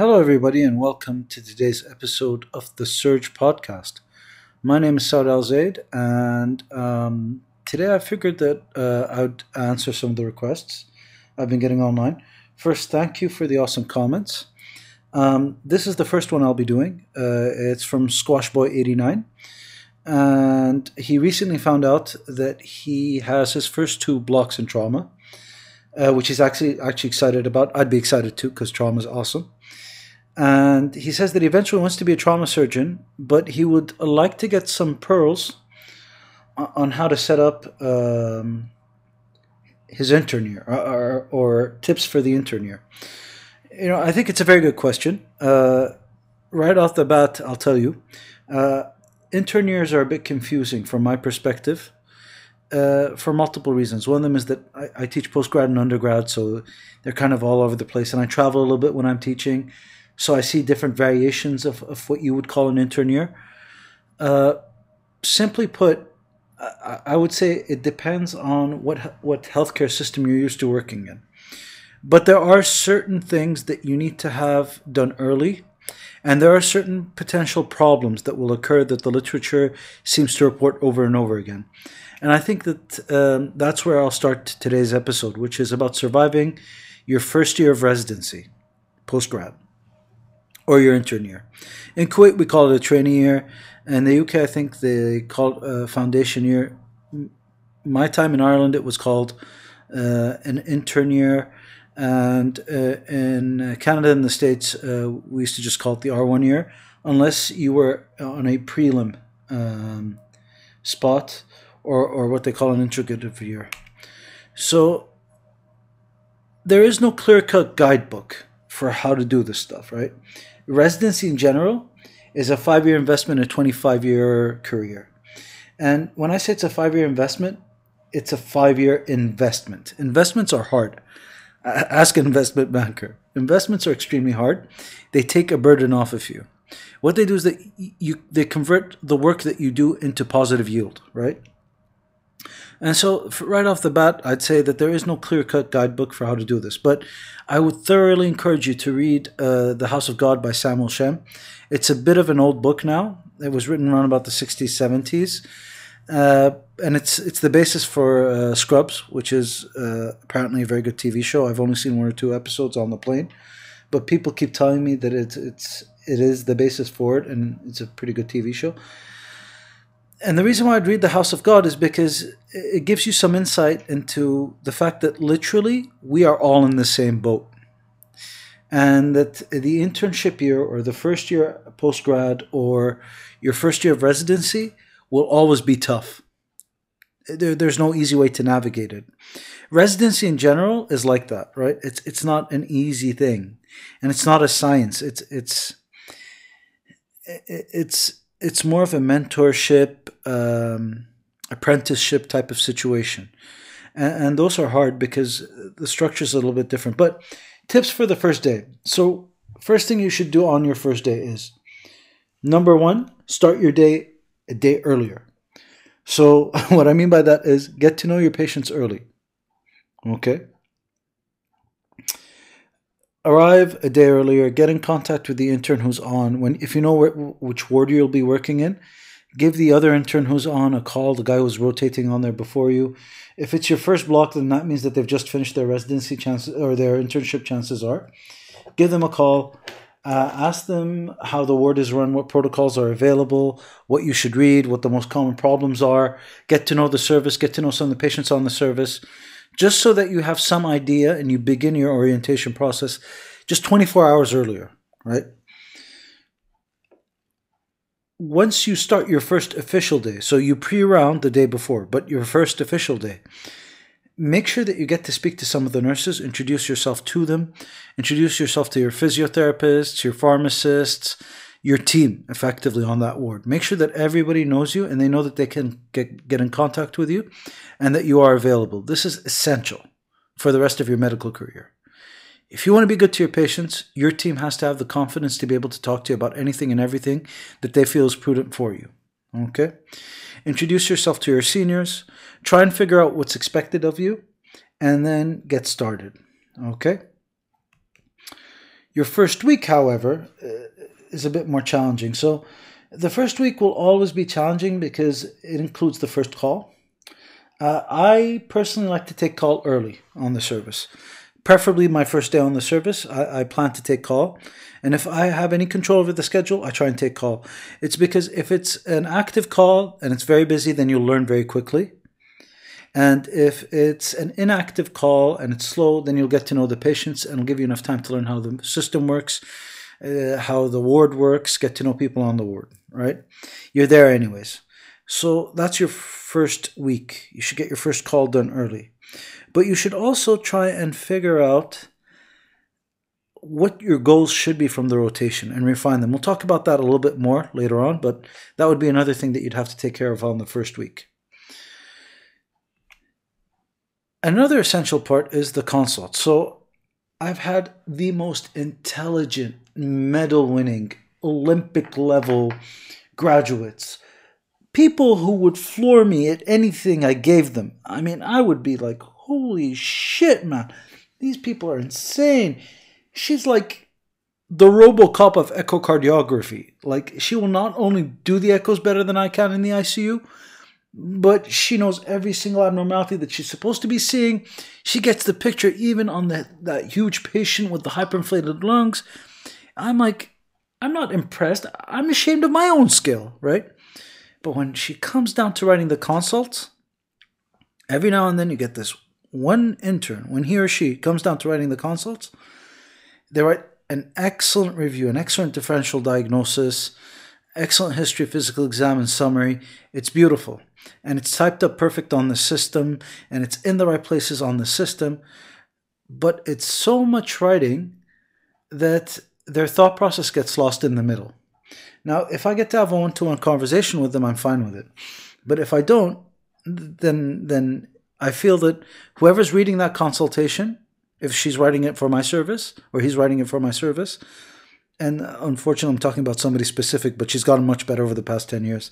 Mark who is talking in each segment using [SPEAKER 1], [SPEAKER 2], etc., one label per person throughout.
[SPEAKER 1] Hello, everybody, and welcome to today's episode of the Surge Podcast. My name is Saud Al Zaid, and um, today I figured that uh, I would answer some of the requests I've been getting online. First, thank you for the awesome comments. Um, this is the first one I'll be doing. Uh, it's from Squashboi89, and he recently found out that he has his first two blocks in trauma. Uh, which he's actually actually excited about. I'd be excited too because trauma is awesome. And he says that he eventually wants to be a trauma surgeon, but he would like to get some pearls on how to set up um, his intern year or, or, or, tips for the intern year. You know, I think it's a very good question. Uh, right off the bat, I'll tell you, uh, intern years are a bit confusing from my perspective. Uh, for multiple reasons. One of them is that I, I, teach postgrad and undergrad, so they're kind of all over the place, and I travel a little bit when I'm teaching. So I see different variations of, of what you would call an intern year. Uh, simply put, I, I would say it depends on what what healthcare system you're used to working in. But there are certain things that you need to have done early, and there are certain potential problems that will occur that the literature seems to report over and over again. And I think that um, that's where I'll start today's episode, which is about surviving your first year of residency, postgrad or your intern year. In Kuwait, we call it a trainee year. In the UK, I think they call it a foundation year. My time in Ireland, it was called uh, an intern year. And uh, in Canada and the States, uh, we used to just call it the R1 year, unless you were on a prelim um, spot or, or what they call an integrative year. So there is no clear cut guidebook for how to do this stuff, right? Residency in general is a five year investment, a 25 year career. And when I say it's a five year investment, it's a five year investment. Investments are hard. Ask an investment banker. Investments are extremely hard. They take a burden off of you. What they do is that you they convert the work that you do into positive yield, right? And so, right off the bat, I'd say that there is no clear cut guidebook for how to do this. But I would thoroughly encourage you to read uh, The House of God by Samuel Shem. It's a bit of an old book now. It was written around about the 60s, 70s. Uh, and it's it's the basis for uh, Scrubs, which is uh, apparently a very good TV show. I've only seen one or two episodes on the plane, but people keep telling me that it's it's it is the basis for it, and it's a pretty good TV show and the reason why I'd read The House of God is because it gives you some insight into the fact that literally we are all in the same boat. And that the internship year or the first year post grad or your first year of residency will always be tough. There, there's no easy way to navigate it. Residency in general is like that, right? It's it's not an easy thing, and it's not a science. It's it's it's it's more of a mentorship, um, apprenticeship type of situation. And, and, those are hard because the structure is a little bit different. But tips for the first day. So, first thing you should do on your first day is number one, start your day a day earlier. So, what I mean by that is get to know your patients early. Okay? Arrive a day earlier, get in contact with the intern who's on. When if you know where, which ward you'll be working in, give the other intern who's on a call. The guy who's rotating on there before you. If it's your first block, then that means that they've just finished their residency chances or their internship chances are. Give them a call. Uh, ask them how the ward is run, what protocols are available, what you should read, what the most common problems are. Get to know the service, get to know some of the patients on the service just so that you have some idea and you begin your orientation process just 24 hours earlier, right? Once you start your first official day, so you pre round the day before, but your first official day, make sure that you get to speak to some of the nurses, introduce yourself to them, introduce yourself to your physiotherapists, your pharmacists, your team effectively on that ward. Make sure that everybody knows you and they know that they can get, get in contact with you and that you are available. This is essential for the rest of your medical career. If you want to be good to your patients, your team has to have the confidence to be able to talk to you about anything and everything that they feel is prudent for you. Okay? Introduce yourself to your seniors, try and figure out what's expected of you, and then get started. Okay? Your first week, however, uh, is a bit more challenging. So the first week will always be challenging because it includes the first call. Uh, I personally like to take call early on the service. Preferably my first day on the service, I, I plan to take call. And if I have any control over the schedule, I try and take call. It's because if it's an active call and it's very busy, then you'll learn very quickly. And if it's an inactive call and it's slow, then you'll get to know the patients and it'll give you enough time to learn how the system works, uh, how the ward works, get to know people on the ward, right? You're there anyways. So that's your first week. You should get your first call done early. But you should also try and figure out what your goals should be from the rotation and refine them. We'll talk about that a little bit more later on, but that would be another thing that you'd have to take care of on the first week. Another essential part is the consult. So I've had the most intelligent, medal winning, Olympic level graduates. People who would floor me at anything I gave them. I mean, I would be like, holy shit, man. These people are insane. She's like the Robocop of echocardiography. Like, she will not only do the echoes better than I can in the ICU, but she knows every single abnormality that she's supposed to be seeing. She gets the picture even on the, that huge patient with the hyperinflated lungs. I'm like, I'm not impressed. I'm ashamed of my own skill, right? But when she comes down to writing the consults, every now and then you get this one intern, when he or she comes down to writing the consults, they write an excellent review, an excellent differential diagnosis, excellent history, physical exam, and summary. It's beautiful and it's typed up perfect on the system and it's in the right places on the system. But it's so much writing that their thought process gets lost in the middle. Now, if I get to have a one to one conversation with them, I'm fine with it. But if I don't, then then I feel that whoever's reading that consultation, if she's writing it for my service or he's writing it for my service, and unfortunately, I'm talking about somebody specific, but she's gotten much better over the past 10 years.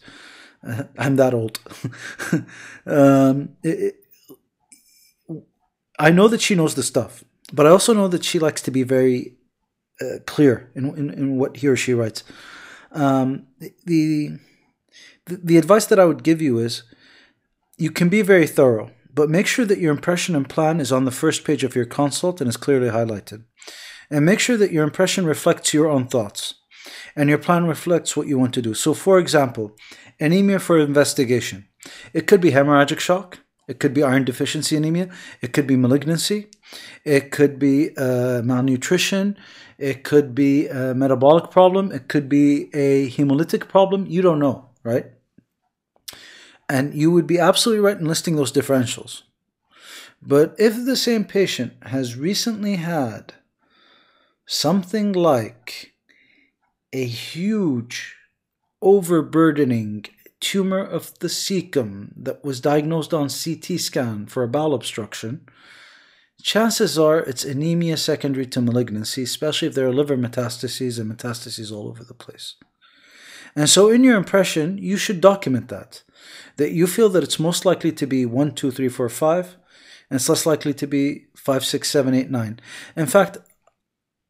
[SPEAKER 1] I'm that old. um, it, it, I know that she knows the stuff, but I also know that she likes to be very uh, clear in, in, in, what he or she writes. Um, the, the, the advice that I would give you is you can be very thorough, but make sure that your impression and plan is on the first page of your consult and is clearly highlighted. And make sure that your impression reflects your own thoughts and your plan reflects what you want to do. So, for example, anemia for investigation. It could be hemorrhagic shock. It could be iron deficiency anemia. It could be malignancy. It could be uh, malnutrition. It could be a metabolic problem. It could be a hemolytic problem. You don't know, right? And you would be absolutely right in listing those differentials. But if the same patient has recently had something like a huge overburdening tumor of the cecum that was diagnosed on CT scan for a bowel obstruction, chances are it's anemia secondary to malignancy, especially if there are liver metastases and metastases all over the place. And so, in your impression, you should document that. That you feel that it's most likely to be 1, 2, 3, 4, 5, and it's less likely to be 5, 6, 7, 8, 9. In fact,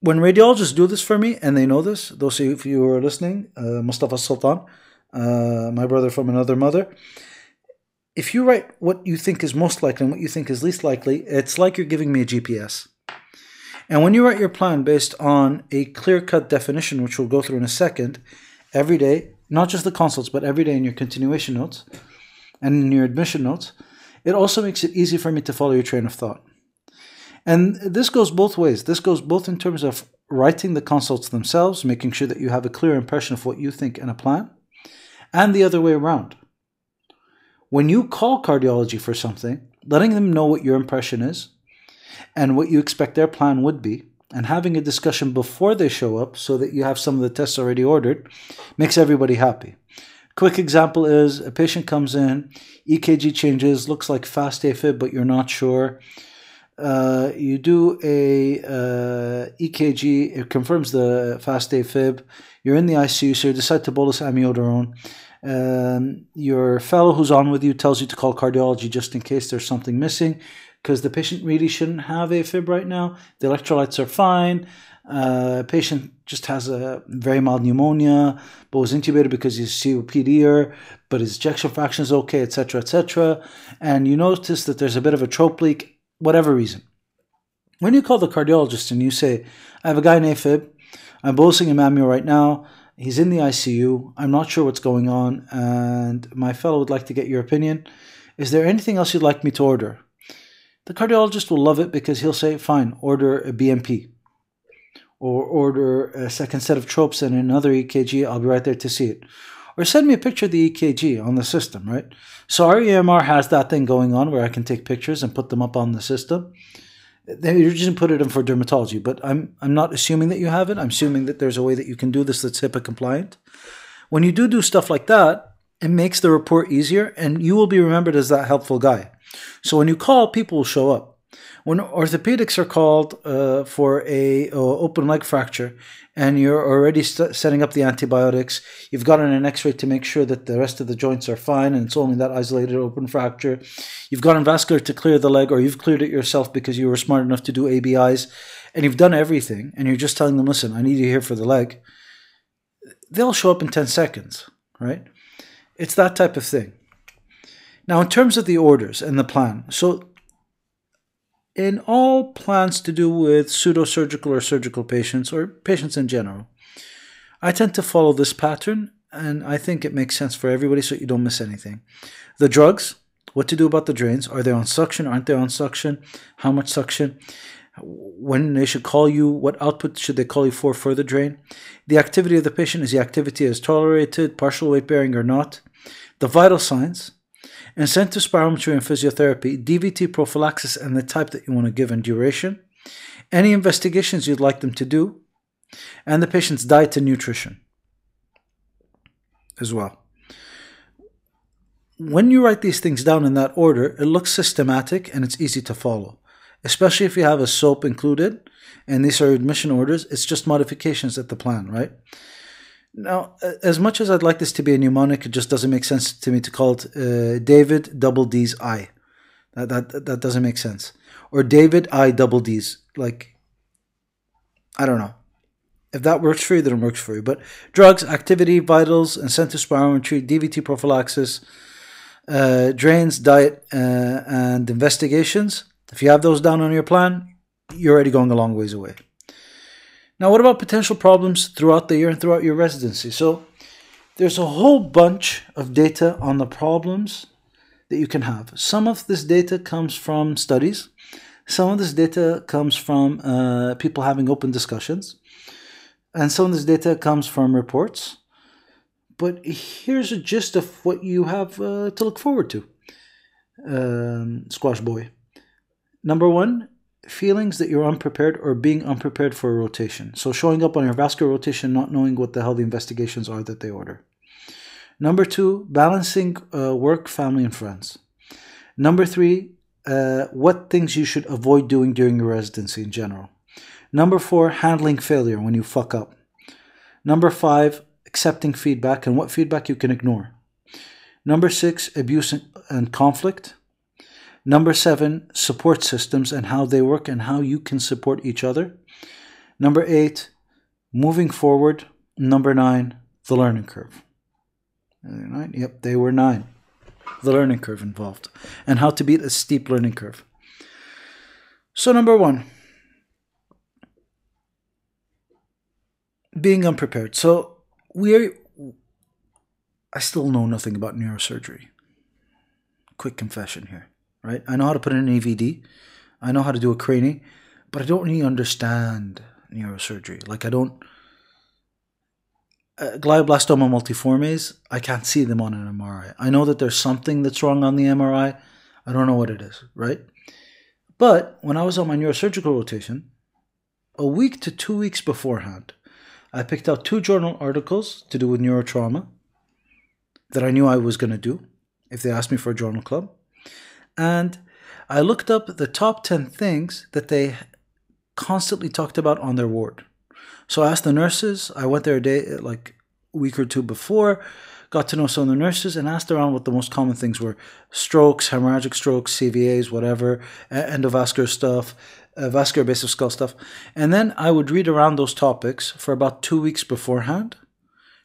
[SPEAKER 1] when radiologists do this for me, and they know this, those of you who are listening, uh, Mustafa Sultan, uh, my brother from another mother, if you write what you think is most likely and what you think is least likely, it's like you're giving me a GPS. And when you write your plan based on a clear cut definition, which we'll go through in a second, every day, not just the consults, but every day in your continuation notes and in your admission notes, it also makes it easy for me to follow your train of thought. And this goes both ways. This goes both in terms of writing the consults themselves, making sure that you have a clear impression of what you think and a plan, and the other way around. When you call cardiology for something, letting them know what your impression is and what you expect their plan would be, and having a discussion before they show up so that you have some of the tests already ordered makes everybody happy. Quick example is a patient comes in, EKG changes, looks like fast AFib, but you're not sure. Uh, you do a uh, EKG, it confirms the fast AFib. You're in the ICU, so you decide to bolus amiodarone. Um, your fellow who's on with you tells you to call cardiology just in case there's something missing, because the patient really shouldn't have AFib right now. The electrolytes are fine. Uh, patient just has a very mild pneumonia, but was intubated because he's COPD, but his ejection fraction is okay, etc., etc. And you notice that there's a bit of a trop leak, whatever reason. When you call the cardiologist and you say, I have a guy in AFib, I'm bolusing amio right now, he's in the ICU, I'm not sure what's going on, and my fellow would like to get your opinion. Is there anything else you'd like me to order? The cardiologist will love it because he'll say, Fine, order a BMP. Or order a second set of trops and another EKG, I'll be right there to see it. Or send me a picture of the EKG on the system, right? So our EMR has that thing going on where I can take pictures and put them up on the system. You just put it in for dermatology, but I'm I'm not assuming that you have it. I'm assuming that there's a way that you can do this that's HIPAA compliant. When you do do stuff like that, it makes the report easier, and you will be remembered as that helpful guy. So when you call, people will show up. When orthopedics are called uh, for a open leg fracture, and you're already st- setting up the antibiotics, you've gotten an X-ray to make sure that the rest of the joints are fine, and it's only that isolated open fracture. You've gotten vascular to clear the leg, or you've cleared it yourself because you were smart enough to do ABIs, and you've done everything, and you're just telling them, "Listen, I need you here for the leg." They'll show up in ten seconds, right? It's that type of thing. Now, in terms of the orders and the plan, so in all plans to do with pseudo-surgical or surgical patients or patients in general, I tend to follow this pattern and I think it makes sense for everybody so you don't miss anything. The drugs, what to do about the drains, are they on suction, aren't they on suction, how much suction, when they should call you, what output should they call you for for the drain, the activity of the patient, is the activity as tolerated, partial weight bearing or not, the vital signs, incentive spirometry and physiotherapy, DVT prophylaxis and the type that you want to give and duration, any investigations you'd like them to do, and the patient's diet and nutrition as well. When you write these things down in that order, it looks systematic and it's easy to follow, especially if you have a SOAP included and these are admission orders, it's just modifications at the plan, right? Now, as much as I'd like this to be a mnemonic, it just doesn't make sense to me to call it uh, David double D's I. That, that that doesn't make sense. Or David I double D's. Like, I don't know. If that works for you, then it works for you. But drugs, activity, vitals, incentive spirometry, DVT prophylaxis, uh, drains, diet, uh, and investigations. If you have those down on your plan, you're already going a long ways away. Now, what about potential problems throughout the year and throughout your residency? So, there's a whole bunch of data on the problems that you can have. Some of this data comes from studies, some of this data comes from uh, people having open discussions, and some of this data comes from reports. But here's a gist of what you have uh, to look forward to, um, Squash Boy. Number one, feelings that you're unprepared or being unprepared for a rotation. So showing up on your vascular rotation, not knowing what the hell the investigations are that they order. Number two, balancing uh, work, family, and friends. Number three, uh, what things you should avoid doing during your residency in general. Number four, handling failure when you fuck up. Number five, accepting feedback and what feedback you can ignore. Number six, abuse and conflict. Number seven, support systems and how they work and how you can support each other. Number eight, moving forward. Number nine, the learning curve. Nine? Yep, they were nine. The learning curve involved and how to beat a steep learning curve. So, number one, being unprepared. So, we're, I still know nothing about neurosurgery. Quick confession here right? I know how to put in an EVD, I know how to do a cranny, but I don't really understand neurosurgery. Like I don't. Uh, glioblastoma multiformes, I can't see them on an MRI. I know that there's something that's wrong on the MRI. I don't know what it is, right? But when I was on my neurosurgical rotation, a week to two weeks beforehand, I picked out two journal articles to do with neurotrauma that I knew I was going to do if they asked me for a journal club and I looked up the top 10 things that they constantly talked about on their ward. So I asked the nurses, I went there a day, like a week or two before, got to know some of the nurses and asked around what the most common things were strokes, hemorrhagic strokes, CVAs, whatever, endovascular stuff, uh, vascular base of skull stuff. And then I would read around those topics for about two weeks beforehand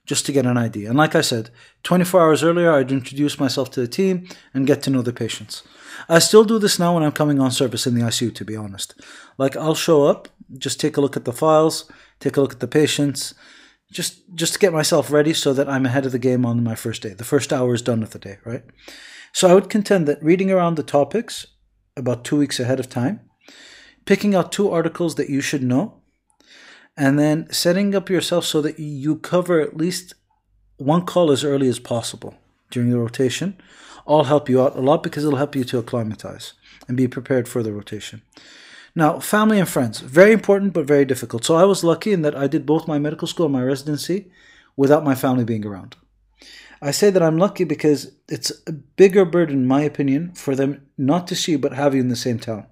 [SPEAKER 1] just to get an idea. And like I said, 24 hours earlier, I'd introduce myself to the team and get to know the patients. I still do this now when I'm coming on service in the ICU, to be honest. Like, I'll show up, just take a look at the files, take a look at the patients, just just to get myself ready so that I'm ahead of the game on my first day. The first hour is done of the day, right? So I would contend that reading around the topics about two weeks ahead of time, picking out two articles that you should know, and then setting up yourself so that you cover at least one call as early as possible during the rotation, all help you out a lot because it'll help you to acclimatize and be prepared for the rotation. Now, family and friends, very important but very difficult. So I was lucky in that I did both my medical school and my residency without my family being around. I say that I'm lucky because it's a bigger burden, in my opinion, for them not to see you but have you in the same town.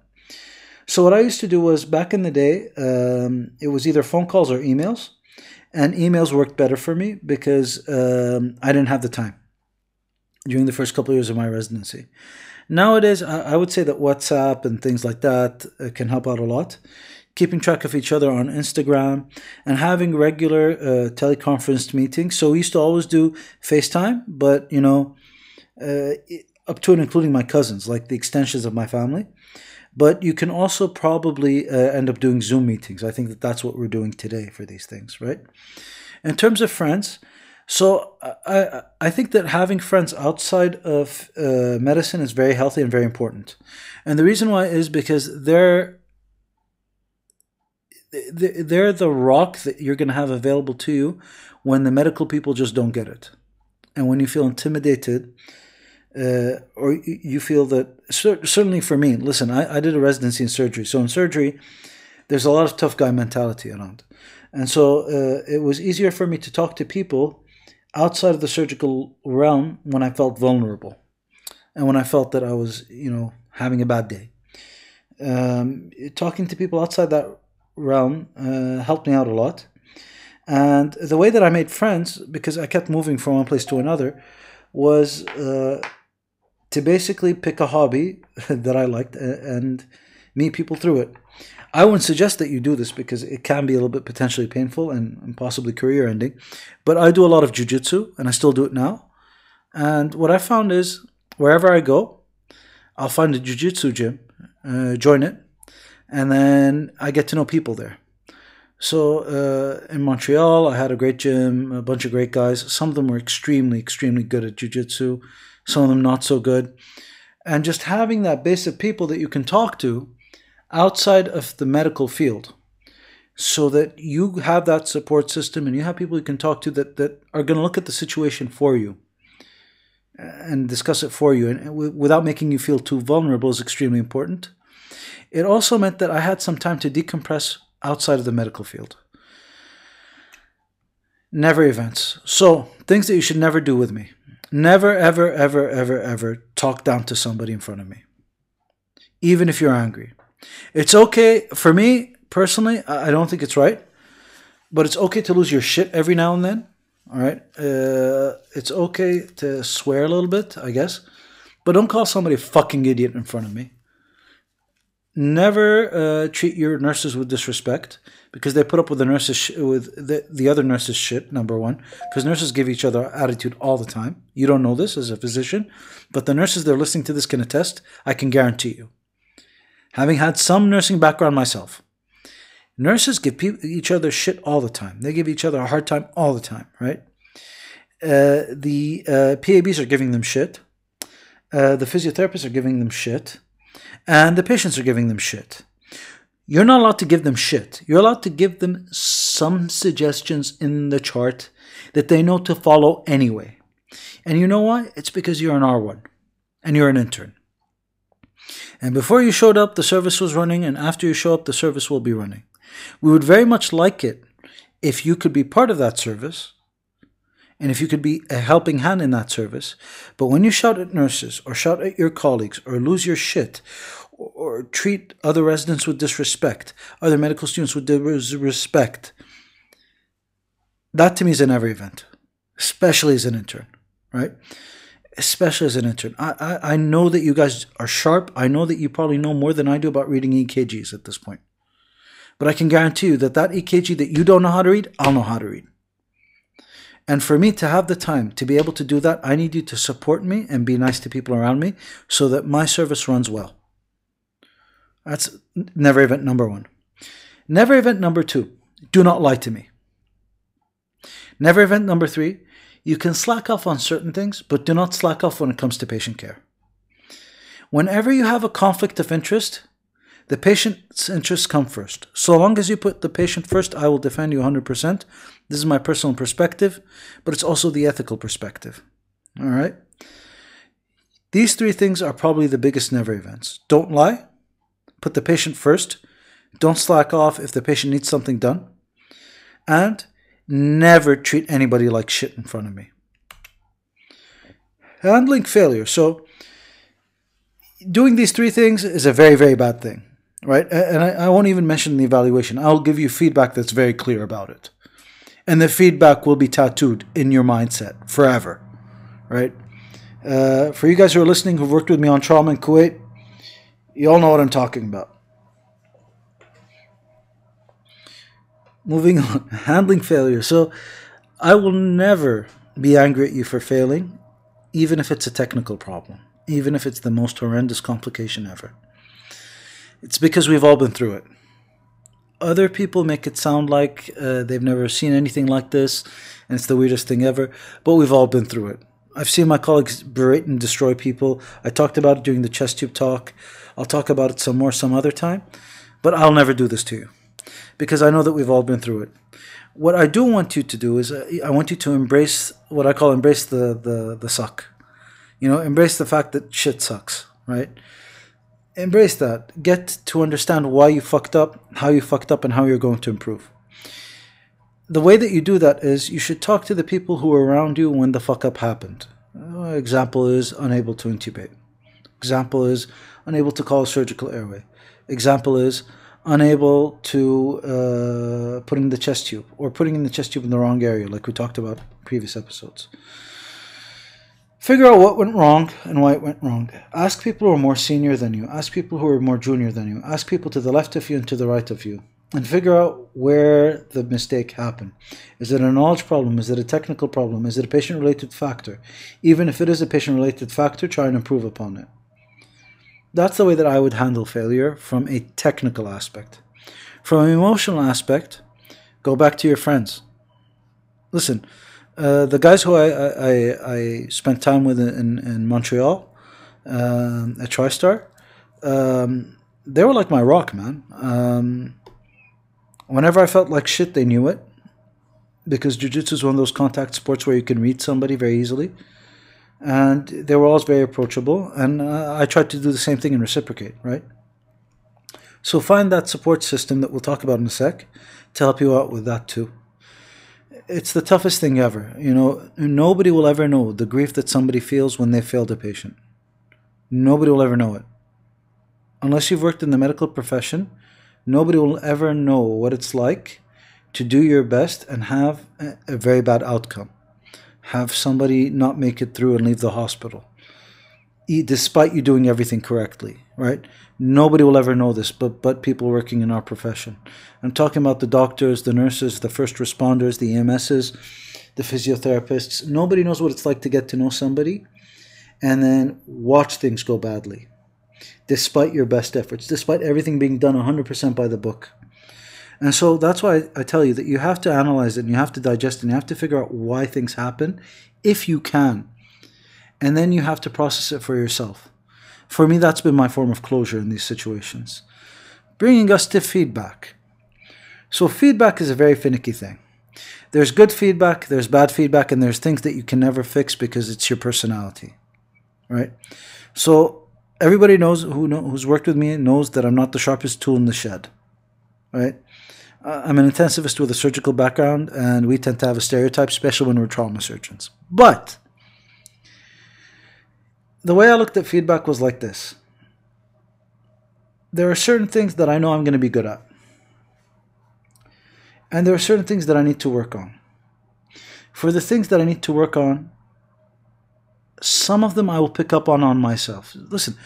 [SPEAKER 1] So what I used to do was back in the day, um, it was either phone calls or emails, and emails worked better for me because um, I didn't have the time during the first couple of years of my residency. Nowadays, I, would say that WhatsApp and things like that uh, can help out a lot. Keeping track of each other on Instagram and having regular uh, teleconference meetings. So we used to always do FaceTime, but you know, uh, up to and including my cousins, like the extensions of my family. But you can also probably uh, end up doing Zoom meetings. I think that that's what we're doing today for these things, right? In terms of friends, so I I think that having friends outside of uh, medicine is very healthy and very important, and the reason why is because they're they're the rock that you're going to have available to you when the medical people just don't get it, and when you feel intimidated uh, or you feel that certainly for me listen I, I did a residency in surgery. So in surgery there's a lot of tough guy mentality around. And so uh, it was easier for me to talk to people outside of the surgical realm when i felt vulnerable and when i felt that i was you know having a bad day. Um, talking to people outside that realm uh, helped me out a lot. And the way that i made friends because i kept moving from one place to another was uh, to basically pick a hobby that I liked and meet people through it. I wouldn't suggest that you do this because it can be a little bit potentially painful and, possibly career ending. But I do a lot of jujitsu and I still do it now. And what I found is wherever I go, I'll find a jujitsu gym, uh, join it, and then I get to know people there. So uh, in Montreal, I had a great gym, a bunch of great guys. Some of them were extremely, extremely good at jujitsu some of them not so good. And just having that base of people that you can talk to outside of the medical field so that you have that support system and you have people you can talk to that, that are going to look at the situation for you and discuss it for you and without making you feel too vulnerable is extremely important. It also meant that I had some time to decompress outside of the medical field. Never events. So, things that you should never do with me. Never, ever, ever, ever, ever talk down to somebody in front of me, even if you're angry. It's okay for me personally. I don't think it's right, but it's okay to lose your shit every now and then. All right, uh, it's okay to swear a little bit, I guess, but don't call somebody a fucking idiot in front of me. Never uh, treat your nurses with disrespect because they put up with the nurses sh- with the, the other nurses shit number one. Because nurses give each other attitude all the time. You don't know this as a physician but the nurses that are listening to this can attest. I can guarantee you. Having had some nursing background myself nurses give pe- each other shit all the time. They give each other a hard time all the time right? Uh, the uh, pabs are giving them shit. Uh, the physiotherapists are giving them shit. And the patients are giving them shit. You're not allowed to give them shit. You're allowed to give them some suggestions in the chart that they know to follow anyway. And you know why? It's because you're an R1 and you're an intern. And before you showed up, the service was running, and after you show up, the service will be running. We would very much like it if you could be part of that service and if you could be a helping hand in that service. But when you shout at nurses or shout at your colleagues or lose your shit or, treat other residents with disrespect, other medical students with disrespect, that to me is a never event, especially as an intern, right? especially as an intern. I, I, I know that you guys are sharp. I know that you probably know more than I do about reading EKGs at this point. But I can guarantee you that that EKG that you don't know how to read, I'll know how to read. And for me to have the time to be able to do that, I need you to support me and be nice to people around me so that my service runs well. That's never event number one. Never event number two, do not lie to me. Never event number three, you can slack off on certain things, but do not slack off when it comes to patient care. Whenever you have a conflict of interest, the patient's interests come first. So long as you put the patient first, I will defend you 100%. This is my personal perspective, but it's also the ethical perspective. All right? These three things are probably the biggest never events. Don't lie, put the patient first, don't slack off if the patient needs something done, and never treat anybody like shit in front of me. Handling failure. So, doing these three things is a very, very bad thing, right? And I, I, won't even mention the evaluation. I'll give you feedback that's very clear about it. And the feedback will be tattooed in your mindset forever, right? Uh, for you guys who are listening who've worked with me on trauma in Kuwait, you all know what I'm talking about. Moving on, handling failure. So I will never be angry at you for failing, even if it's a technical problem even if it's the most horrendous complication ever. It's because we've all been through it. Other people make it sound like uh, they've never seen anything like this and it's the weirdest thing ever, but we've all been through it. I've seen my colleagues berate and destroy people. I talked about it during the chest tube talk. I'll talk about it some more some other time, but I'll never do this to you because I know that we've all been through it. What I do want you to do is uh, I want you to embrace what I call embrace the, the, the suck. You know, embrace the fact that shit sucks, right? Embrace that. Get to understand why you fucked up, how you fucked up, and how you're going to improve. The way that you do that is you should talk to the people who were around you when the fuck up happened. Uh, example is unable to intubate. Example is unable to call a surgical airway. Example is unable to uh, put in the chest tube or putting in the chest tube in the wrong area, like we talked about previous episodes. Figure out what went wrong and why it went wrong. Ask people who are more senior than you. Ask people who are more junior than you. Ask people to the left of you and to the right of you. And figure out where the mistake happened. Is it a knowledge problem? Is it a technical problem? Is it a patient related factor? Even if it is a patient related factor, try and improve upon it. That's the way that I would handle failure from a technical aspect. From an emotional aspect, go back to your friends. Listen, uh, the guys who I, I, I spent time with in, in Montreal um, at TriStar, um, they were like my rock, man. Um, whenever I felt like shit, they knew it. Because jiu-jitsu is one of those contact sports where you can read somebody very easily. And they were always very approachable. And uh, I tried to do the same thing and reciprocate, right? So find that support system that we'll talk about in a sec to help you out with that too it's the toughest thing ever. You know, nobody will ever know the grief that somebody feels when they failed a patient. Nobody will ever know it. Unless you've worked in the medical profession, nobody will ever know what it's like to do your best and have a very bad outcome. Have somebody not make it through and leave the hospital, despite you doing everything correctly, right? Nobody will ever know this, but but people working in our profession. I'm talking about the doctors, the nurses, the first responders, the EMSs, the physiotherapists. Nobody knows what it's like to get to know somebody and then watch things go badly, despite your best efforts, despite everything being done 100% by the book. And so that's why I tell you that you have to analyze it and you have to digest it and you have to figure out why things happen if you can. And then you have to process it for yourself. For me, that's been my form of closure in these situations. Bringing us to feedback. So, feedback is a very finicky thing. There's good feedback, there's bad feedback, and there's things that you can never fix because it's your personality, right? So, everybody knows who know, who's worked with me knows that I'm not the sharpest tool in the shed, right? Uh, I'm an intensivist with a surgical background, and we tend to have a stereotype, especially when we're trauma surgeons. But the way I looked at feedback was like this there are certain things that I know I'm going to be good at. And there are certain things that I need to work on. For the things that I need to work on, Some of them I will pick up on on myself. Listen,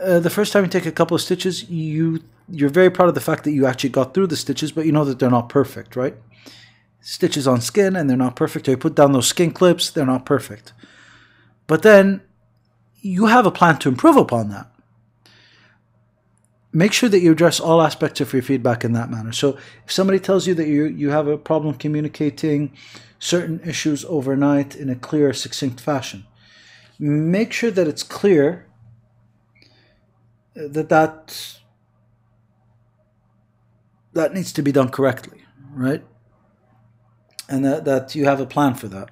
[SPEAKER 1] uh, the first time you take a couple of stitches, you you're very proud of the fact that you actually got through the stitches, but you know that they're not perfect, right? Stitches on skin and they're not perfect. Or you put down those skin clips, they're not perfect. But then you have a plan to improve upon that. Make sure that you address all aspects of your feedback in that manner. So if somebody tells you that you, you have a problem communicating certain issues overnight in a clear, succinct fashion, make sure that it's clear uh, that that that needs to be done correctly, right? And that, that you have a plan for that.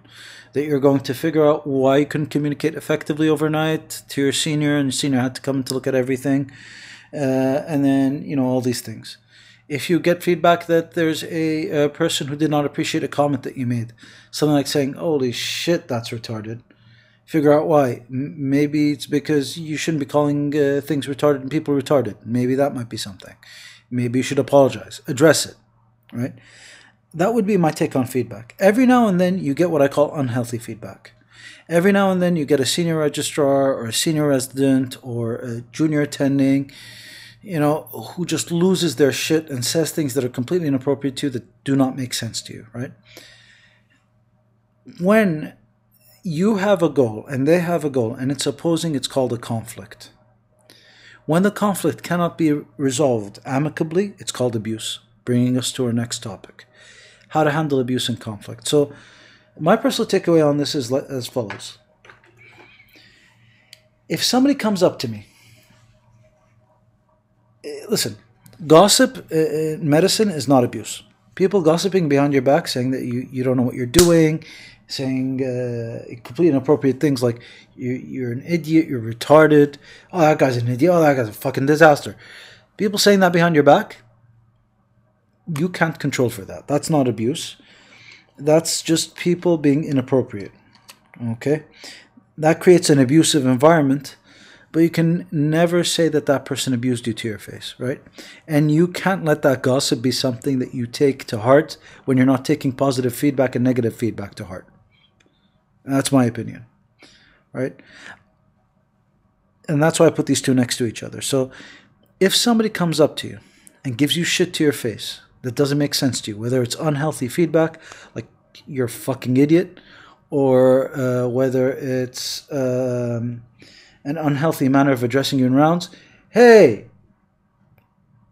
[SPEAKER 1] That you're going to figure out why you couldn't communicate effectively overnight to your senior, and your senior had to come to look at everything, uh, and then you know all these things. If you get feedback that there's a, a person who did not appreciate a comment that you made, something like saying, "Holy shit, that's retarded," figure out why. M- maybe it's because you shouldn't be calling uh, things retarded and people retarded. Maybe that might be something. Maybe you should apologize, address it, right? That would be my take on feedback. Every now and then you get what I call unhealthy feedback. Every now and then you get a senior registrar or a senior resident or a junior attending, you know, who just loses their shit and says things that are completely inappropriate to you that do not make sense to you, right? When you have a goal and they have a goal and it's opposing, it's called a conflict. When the conflict cannot be resolved amicably, it's called abuse, bringing us to our next topic how to handle abuse and conflict. So, my personal takeaway on this is as follows If somebody comes up to me, eh, listen, gossip in eh, medicine is not abuse. People gossiping behind your back, saying that you, you don't know what you're doing, saying uh, completely inappropriate things like you, you're an idiot, you're retarded, oh, that guy's an idiot, oh, that guy's a fucking disaster. People saying that behind your back, you can't control for that. That's not abuse. That's just people being inappropriate. Okay? That creates an abusive environment, but you can never say that that person abused you to your face, right? And you can't let that gossip be something that you take to heart when you're not taking positive feedback and negative feedback to heart. That's my opinion. Right? And that's why I put these two next to each other. So if somebody comes up to you and gives you shit to your face that doesn't make sense to you, whether it's unhealthy feedback, like you're a fucking idiot, or uh, whether it's um, an unhealthy manner of addressing you in rounds, hey,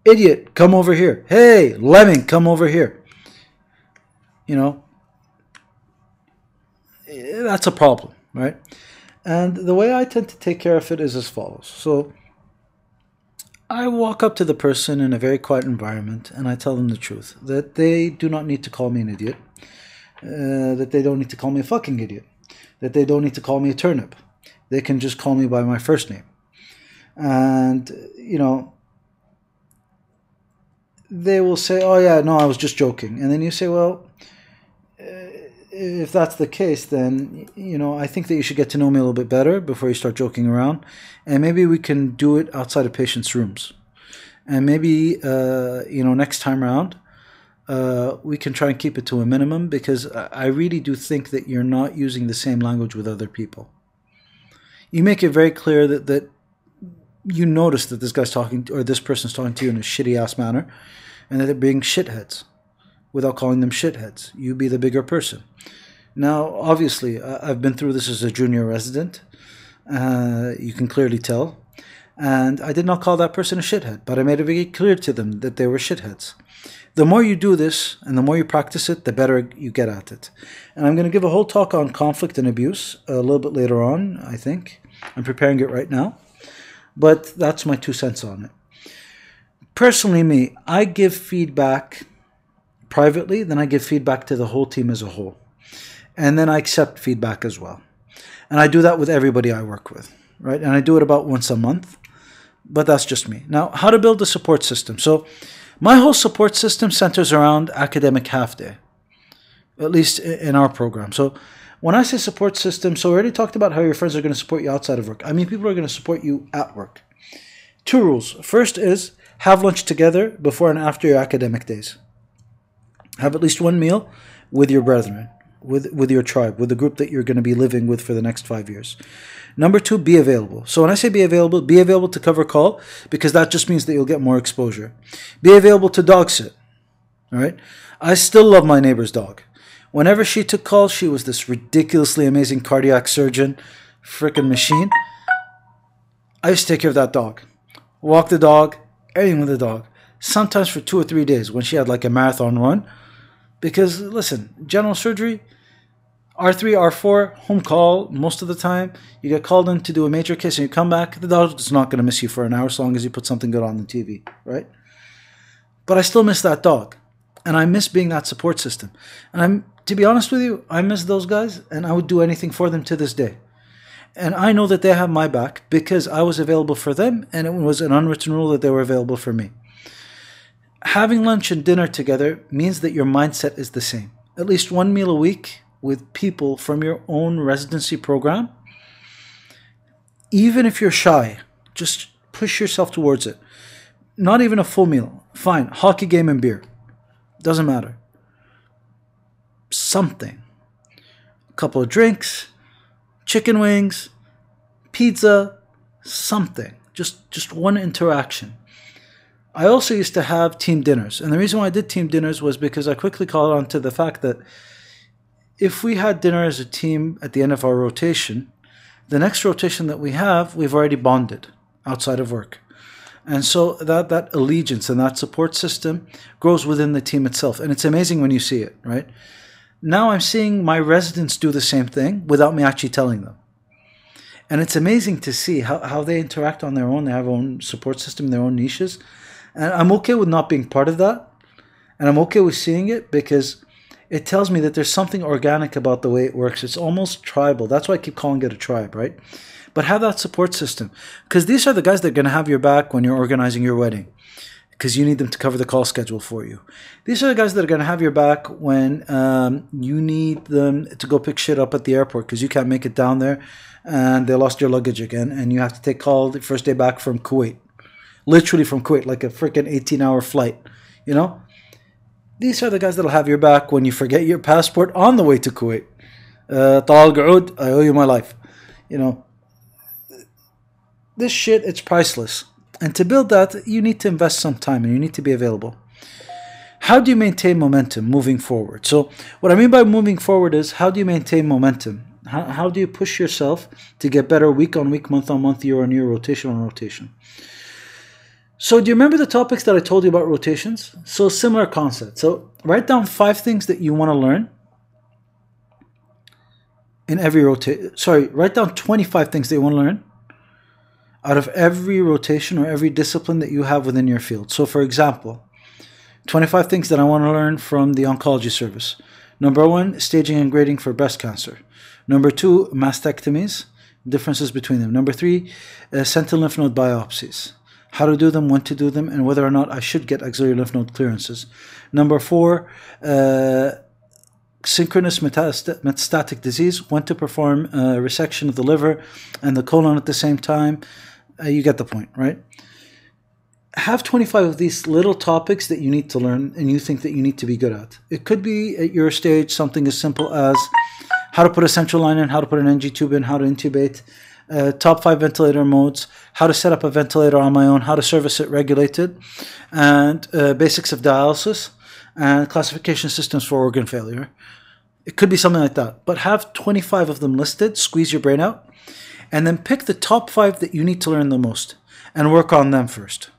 [SPEAKER 1] idiot, come over here. Hey, lemming, come over here. You know, that's a problem, right? And the way I tend to take care of it is as follows. So I walk up to the person in a very quiet environment and I tell them the truth that they do not need to call me an idiot, uh, that they don't need to call me a fucking idiot, that they don't need to call me a turnip. They can just call me by my first name. And, you know, they will say, oh, yeah, no, I was just joking. And then you say, well, if that's the case, then you know I think that you should get to know me a little bit better before you start joking around, and maybe we can do it outside of patients' rooms, and maybe uh, you know next time around uh, we can try and keep it to a minimum because I really do think that you're not using the same language with other people. You make it very clear that that you notice that this guy's talking or this person's talking to you in a shitty ass manner, and that they're being shitheads without calling them shitheads. You be the bigger person. Now, obviously, I've been through this as a junior resident. Uh, you can clearly tell. And I did not call that person a shithead, but I made it very clear to them that they were shitheads. The more you do this and the more you practice it, the better you get at it. And I'm going to give a whole talk on conflict and abuse a little bit later on, I think. I'm preparing it right now. But that's my two cents on it. Personally, me, I give feedback privately, then I give feedback to the whole team as a whole. And then I accept feedback as well. And I do that with everybody I work with, right? And I do it about once a month, but that's just me. Now, how to build a support system. So, my whole support system centers around academic half day, at least in our program. So, when I say support system, so we already talked about how your friends are going to support you outside of work. I mean, people are going to support you at work. Two rules. First is have lunch together before and after your academic days. Have at least one meal with your brethren, with with your tribe, with the group that you're going to be living with for the next five years. Number two, be available. So when I say be available, be available to cover call because that just means that you'll get more exposure. Be available to dog sit. All right. I still love my neighbor's dog. Whenever she took calls, she was this ridiculously amazing cardiac surgeon, freaking machine. I used to take care of that dog, walk the dog, everything with the dog. Sometimes for two or three days when she had like a marathon run. Because listen, general surgery, R3, R4, home call most of the time. You get called in to do a major case and you come back, the dog's not going to miss you for an hour as long as you put something good on the TV, right? But I still miss that dog. And I miss being that support system. And I'm, to be honest with you, I miss those guys and I would do anything for them to this day. And I know that they have my back because I was available for them and it was an unwritten rule that they were available for me. Having lunch and dinner together means that your mindset is the same. At least one meal a week with people from your own residency program, even if you're shy, just push yourself towards it. Not even a full meal. Fine. Hockey game and beer. Doesn't matter. Something. A couple of drinks, chicken wings, pizza, something. Just just one interaction. I also used to have team dinners. And the reason why I did team dinners was because I quickly caught on to the fact that if we had dinner as a team at the end of our rotation, the next rotation that we have, we've already bonded outside of work. And so that, that allegiance and that support system grows within the team itself. And it's amazing when you see it, right? Now I'm seeing my residents do the same thing without me actually telling them. And it's amazing to see how, how they interact on their own. They have their own support system, their own niches. And I'm okay with not being part of that. And I'm okay with seeing it because it tells me that there's something organic about the way it works. It's almost tribal. That's why I keep calling it a tribe, right? But have that support system because these are the guys that are going to have your back when you're organizing your wedding because you need them to cover the call schedule for you. These are the guys that are going to have your back when um, you need them to go pick shit up at the airport because you can't make it down there and they lost your luggage again and you have to take call the first day back from Kuwait. Literally from Kuwait, like a freaking 18 hour flight, you know? These are the guys that'll have your back when you forget your passport on the way to Kuwait. Uh, Gaud, I owe you my life. You know, this shit, it's priceless. And to build that, you need to invest some time and you need to be available. How do you maintain momentum moving forward? So, what I mean by moving forward is how do you maintain momentum? How, how do you push yourself to get better week on week, month on month, year on year, rotation on rotation? So, do you remember the topics that I told you about rotations? So, similar concept. So, write down five things that you want to learn in every rotation. Sorry, write down 25 things that you want to learn out of every rotation or every discipline that you have within your field. So, for example, 25 things that I want to learn from the oncology service. Number one, staging and grading for breast cancer. Number two, mastectomies, differences between them. Number three, uh, sentinel lymph node biopsies how to do them, when to do them, and whether or not I should get axillary lymph node clearances. Number four, uh, synchronous metastatic disease, when to perform a resection of the liver and the colon at the same time. Uh, you get the point, right? Have 25 of these little topics that you need to learn and you think that you need to be good at. It could be at your stage something as simple as how to put a central line in, how to put an NG tube in, how to intubate, uh, top five ventilator modes, how to set up a ventilator on my own, how to service it regulated, and uh, basics of dialysis and classification systems for organ failure. It could be something like that. But have 25 of them listed, squeeze your brain out, and then pick the top five that you need to learn the most and work on them first.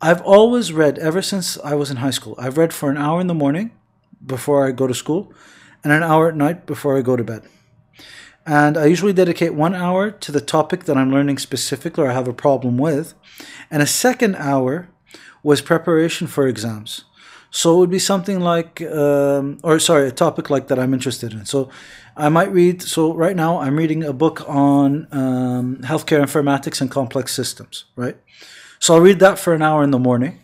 [SPEAKER 1] I've always read ever since I was in high school. I've read for an hour in the morning before I go to school and an hour at night before I go to bed. And I usually dedicate one hour to the topic that I'm learning specifically or I have a problem with. And a second hour was preparation for exams. So it would be something like, um, or sorry, a topic like that I'm interested in. So I might read, so right now I'm reading a book on um, healthcare informatics and complex systems, right? So I'll read that for an hour in the morning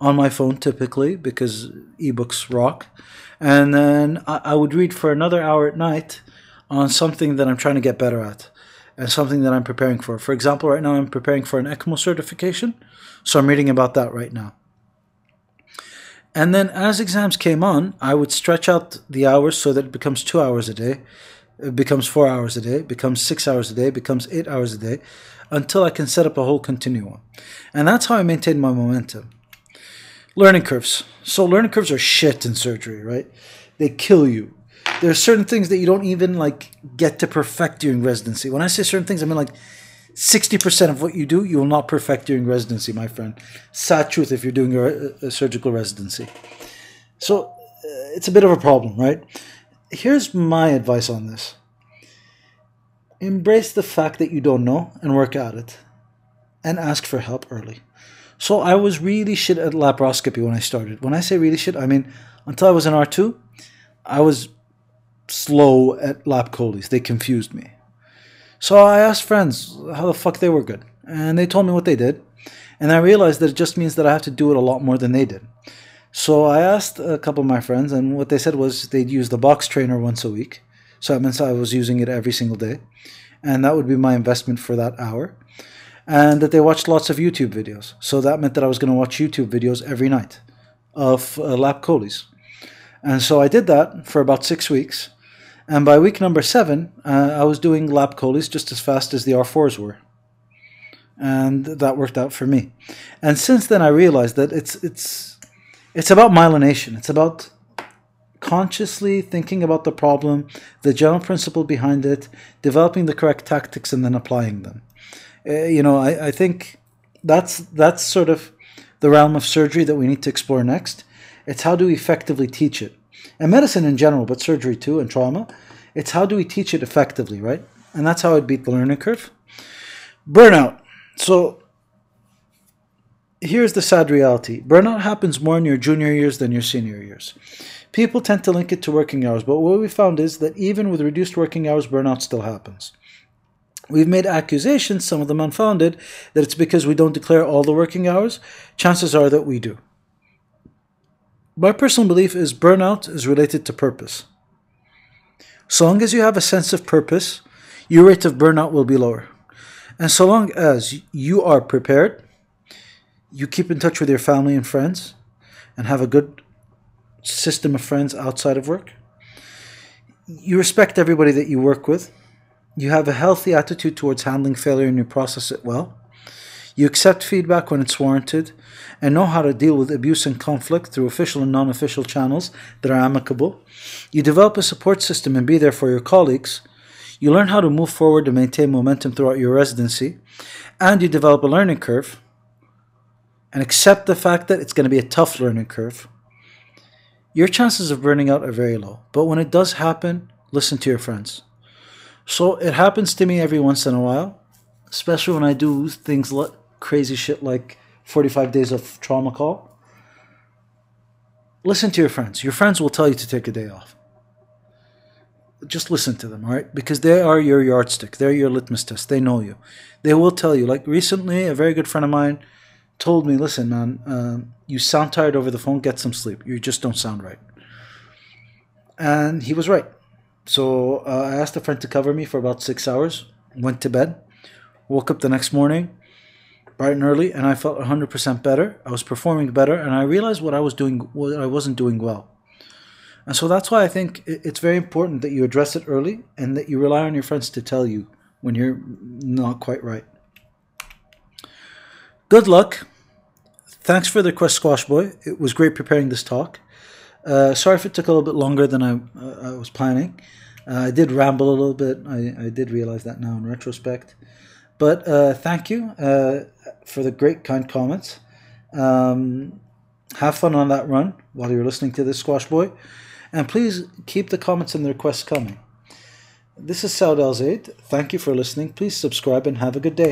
[SPEAKER 1] on my phone typically because ebooks rock. And then I, I would read for another hour at night on something that I'm trying to get better at and something that I'm preparing for. For example, right now I'm preparing for an ECMO certification, so I'm reading about that right now. And then as exams came on, I would stretch out the hours so that it becomes two hours a day, it becomes four hours a day, becomes six hours a day, becomes eight hours a day, until I can set up a whole continuum. And that's how I maintain my momentum. Learning curves. So learning curves are shit in surgery, right? They kill you. There are certain things that you don't even like get to perfect during residency. When I say certain things, I mean like 60% of what you do, you will not perfect during residency, my friend. Sad truth if you're doing a, a surgical residency. So uh, it's a bit of a problem, right? Here's my advice on this embrace the fact that you don't know and work at it, and ask for help early. So I was really shit at laparoscopy when I started. When I say really shit, I mean until I was in R2, I was slow at lap choles. They confused me. So I asked friends how the fuck they were good, and they told me what they did, and I realized that it just means that I have to do it a lot more than they did. So I asked a couple of my friends, and what they said was they'd use the box trainer once a week. So that means I was using it every single day, and that would be my investment for that hour. And that they watched lots of YouTube videos. So that meant that I was going to watch YouTube videos every night of uh, lap choles. And so I did that for about six weeks. And by week number seven, uh, I was doing lap choles just as fast as the R4s were. And that worked out for me. And since then, I realized that it's, it's, it's about myelination. It's about consciously thinking about the problem, the general principle behind it, developing the correct tactics, and then applying them. Uh, you know, I, I think that's that's sort of the realm of surgery that we need to explore next. It's how do we effectively teach it and medicine in general, but surgery too and trauma. It's how do we teach it effectively, right? And that's how I'd beat the learning curve. Burnout. So here's the sad reality burnout happens more in your junior years than your senior years. People tend to link it to working hours, but what we found is that even with reduced working hours, burnout still happens. We've made accusations, some of them unfounded, that it's because we don't declare all the working hours. Chances are that we do. My personal belief is burnout is related to purpose. So long as you have a sense of purpose, your rate of burnout will be lower. And so long as you are prepared, you keep in touch with your family and friends, and have a good system of friends outside of work, you respect everybody that you work with, you have a healthy attitude towards handling failure and you process it well, you accept feedback when it's warranted and know how to deal with abuse and conflict through official and non official channels that are amicable. You develop a support system and be there for your colleagues. You learn how to move forward to maintain momentum throughout your residency. And you develop a learning curve and accept the fact that it's going to be a tough learning curve. Your chances of burning out are very low. But when it does happen, listen to your friends. So it happens to me every once in a while, especially when I do things like crazy shit like 45 days of trauma call. Listen to your friends. Your friends will tell you to take a day off. Just listen to them, all right? Because they are your yardstick. They're your litmus test. They know you. They will tell you. Like recently, a very good friend of mine told me, listen, man, um, you sound tired over the phone. Get some sleep. You just don't sound right. And he was right. So uh, I asked a friend to cover me for about six hours, went to bed, woke up the next morning, bright and early, and I felt 100% better. I was performing better, and I realized what I was doing, what I wasn't doing well. And so that's why I think it's very important that you address it early and that you rely on your friends to tell you when you're not quite right. Good luck. Thanks for the request, Squashboi. It was great preparing this talk. Uh, sorry if it took a little bit longer than I, uh, I was planning. Uh, I did ramble a little bit. I, I did realize that now in retrospect. But uh, thank you uh, for the great, kind comments. Um, have fun on that run while you're listening to this Squashboi. And please keep the comments and the requests coming. This is Saud Al Zaid. Thank you for listening. Please subscribe and have a good day.